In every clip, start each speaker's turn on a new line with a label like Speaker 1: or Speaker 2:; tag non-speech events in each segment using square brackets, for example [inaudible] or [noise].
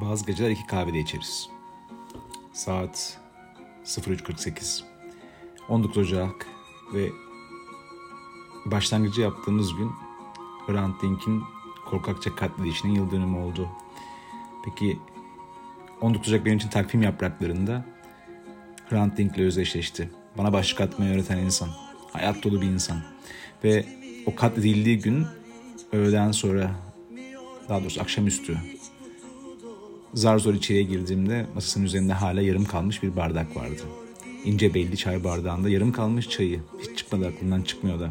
Speaker 1: Bazı geceler iki kahvede içeriz. Saat 03.48. 19 Ocak ve başlangıcı yaptığımız gün Hrant Dink'in korkakça katledişinin yıl dönümü oldu. Peki 19 Ocak benim için takvim yapraklarında Hrant Dink'le özdeşleşti. Bana başlık atmayı öğreten insan. Hayat dolu bir insan. Ve o katledildiği gün öğleden sonra daha doğrusu akşamüstü zar zor içeriye girdiğimde masasının üzerinde hala yarım kalmış bir bardak vardı. İnce belli çay bardağında yarım kalmış çayı. Hiç çıkmadı aklımdan çıkmıyor da.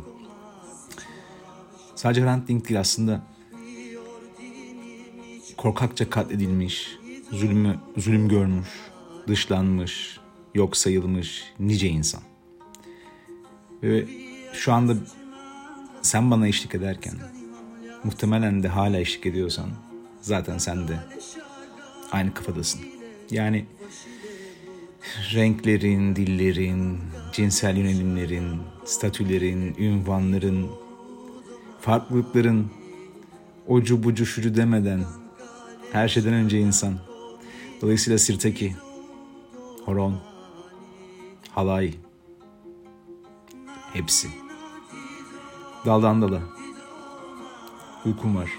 Speaker 1: Sadece Hrant Dink değil aslında korkakça katledilmiş, zulmü, zulüm görmüş, dışlanmış, yok sayılmış nice insan. Ve şu anda sen bana eşlik ederken muhtemelen de hala eşlik ediyorsan zaten sen de aynı kafadasın. Yani renklerin, dillerin, cinsel yönelimlerin, statülerin, ünvanların, farklılıkların ocu bucu şucu demeden her şeyden önce insan. Dolayısıyla sirtaki, horon, halay, hepsi. Daldan dala. Uykum var.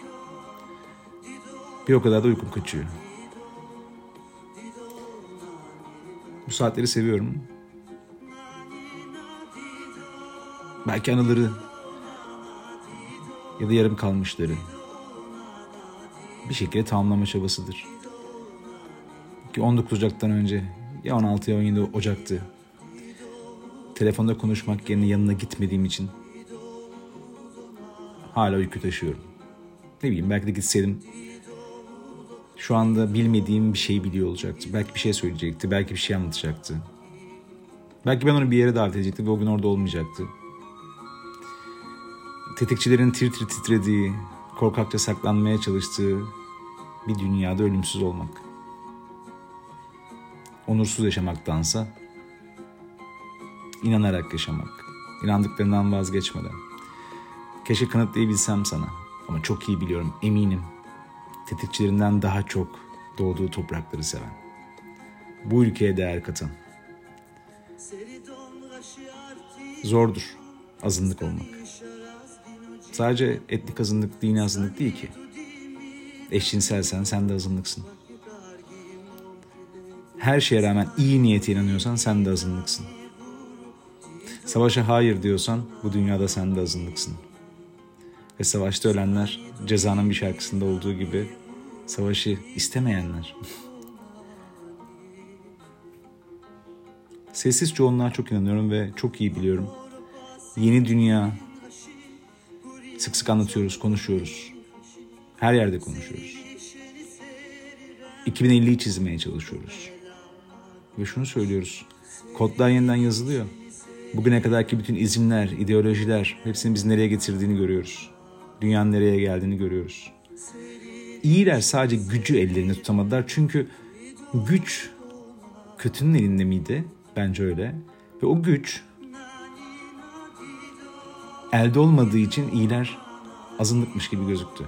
Speaker 1: Bir o kadar da uykum kaçıyor. Bu saatleri seviyorum. Belki anıları ya da yarım kalmışları bir şekilde tamamlama çabasıdır. Ki 19 Ocak'tan önce ya 16 ya 17 Ocak'tı. Telefonda konuşmak yerine yanına gitmediğim için hala uyku taşıyorum. Ne bileyim belki de gitseydim şu anda bilmediğim bir şeyi biliyor olacaktı. Belki bir şey söyleyecekti, belki bir şey anlatacaktı. Belki ben onu bir yere davet edecektim ve o gün orada olmayacaktı. Tetikçilerin tir tir titrediği, korkakça saklanmaya çalıştığı bir dünyada ölümsüz olmak. Onursuz yaşamaktansa inanarak yaşamak. İnandıklarından vazgeçmeden. Keşke kanıtlayabilsem sana. Ama çok iyi biliyorum, eminim. Tetikçilerinden daha çok doğduğu toprakları seven. Bu ülkeye değer katan. Zordur azınlık olmak. Sadece etnik azınlık, dini azınlık değil ki. Eşcinselsen sen de azınlıksın. Her şeye rağmen iyi niyete inanıyorsan sen de azınlıksın. Savaşa hayır diyorsan bu dünyada sen de azınlıksın. Ve savaşta ölenler cezanın bir şarkısında olduğu gibi savaşı istemeyenler. Sessiz çoğunluğa çok inanıyorum ve çok iyi biliyorum. Yeni dünya sık sık anlatıyoruz, konuşuyoruz. Her yerde konuşuyoruz. 2050'yi çizmeye çalışıyoruz. Ve şunu söylüyoruz. Kodlar yeniden yazılıyor. Bugüne kadarki bütün izimler, ideolojiler hepsinin bizi nereye getirdiğini görüyoruz. Dünyanın nereye geldiğini görüyoruz. İyiler sadece gücü ellerinde tutamadılar. Çünkü güç kötünün elinde miydi? Bence öyle. Ve o güç elde olmadığı için iyiler azınlıkmış gibi gözüktü.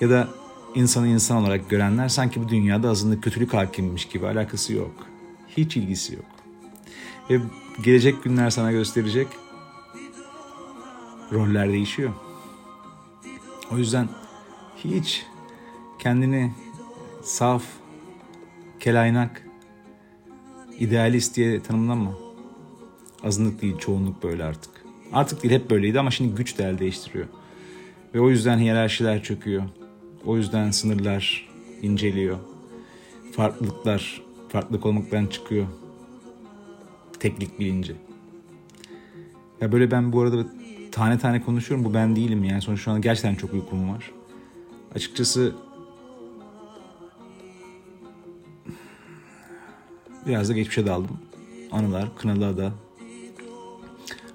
Speaker 1: Ya da insanı insan olarak görenler sanki bu dünyada azınlık kötülük hakimmiş gibi alakası yok. Hiç ilgisi yok. Ve gelecek günler sana gösterecek roller değişiyor. O yüzden hiç kendini saf, kelaynak, idealist diye tanımlama. Azınlık değil, çoğunluk böyle artık. Artık değil hep böyleydi ama şimdi güç de el değiştiriyor. Ve o yüzden hiyerarşiler çöküyor. O yüzden sınırlar inceliyor. Farklılıklar farklılık olmaktan çıkıyor. Teklik bilinci. Ya böyle ben bu arada tane tane konuşuyorum. Bu ben değilim yani. Sonuçta şu an gerçekten çok uykum var. Açıkçası biraz da geçmişe daldım. Anılar, Kınalı Ada,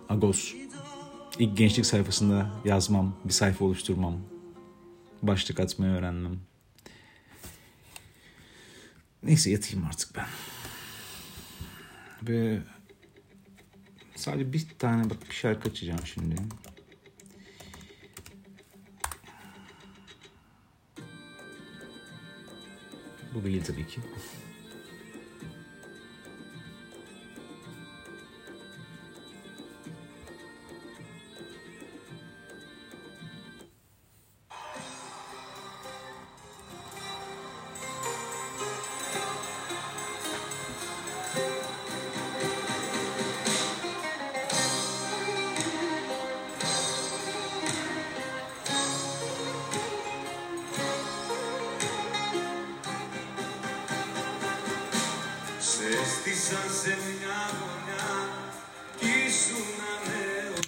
Speaker 1: Agos. İlk gençlik sayfasında yazmam, bir sayfa oluşturmam, başlık atmayı öğrenmem. Neyse yatayım artık ben. Ve sadece bir tane bak bir şarkı açacağım şimdi. Bu değil tabii ki.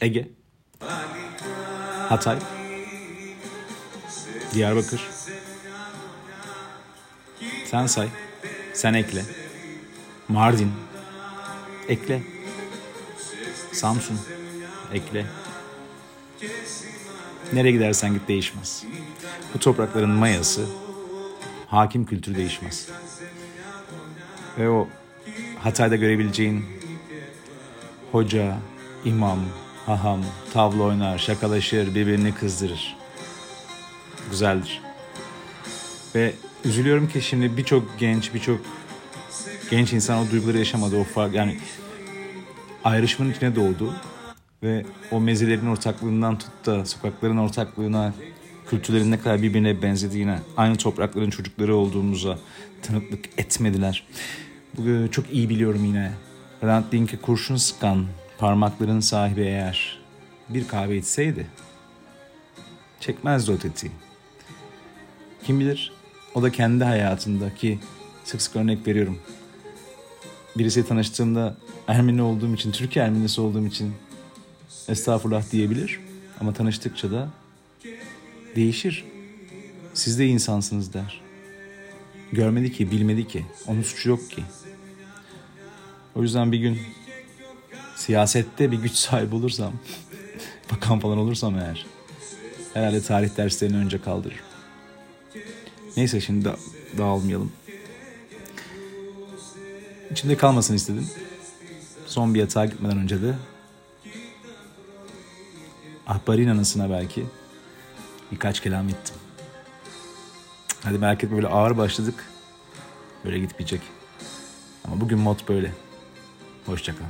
Speaker 1: Ege, Hatay, Diyarbakır. Sen say, sen ekle. Mardin, ekle. Samsun, ekle. Nereye gidersen git değişmez. Bu toprakların mayası, hakim kültür değişmez. Ve o Hatay'da görebileceğin hoca, imam, haham, tavla oynar, şakalaşır, birbirini kızdırır. Güzeldir. Ve üzülüyorum ki şimdi birçok genç, birçok genç insan o duyguları yaşamadı. O fark yani ayrışmanın içine doğdu ve o mezelerin ortaklığından tut da sokakların ortaklığına, kültürlerin ne kadar birbirine benzediğine, aynı toprakların çocukları olduğumuza tanıklık etmediler. Çok iyi biliyorum yine. Hrant Dink'e kurşun sıkan parmakların sahibi eğer bir kahve içseydi çekmezdi o tetiği. Kim bilir o da kendi hayatındaki sık sık örnek veriyorum. Birisi tanıştığımda Ermeni olduğum için, Türk Ermenisi olduğum için estağfurullah diyebilir. Ama tanıştıkça da değişir. Siz de insansınız der. Görmedi ki, bilmedi ki. Onun suçu yok ki. O yüzden bir gün siyasette bir güç [laughs] sahibi olursam, bakan falan olursam eğer, herhalde tarih derslerini önce kaldırırım. Neyse şimdi da dağılmayalım. İçimde kalmasın istedim. Son bir yatağa gitmeden önce de ahbarin anısına belki birkaç kelam ettim. Hadi merak etme böyle ağır başladık. Böyle gitmeyecek. Ama bugün mod böyle. Hoşçakal.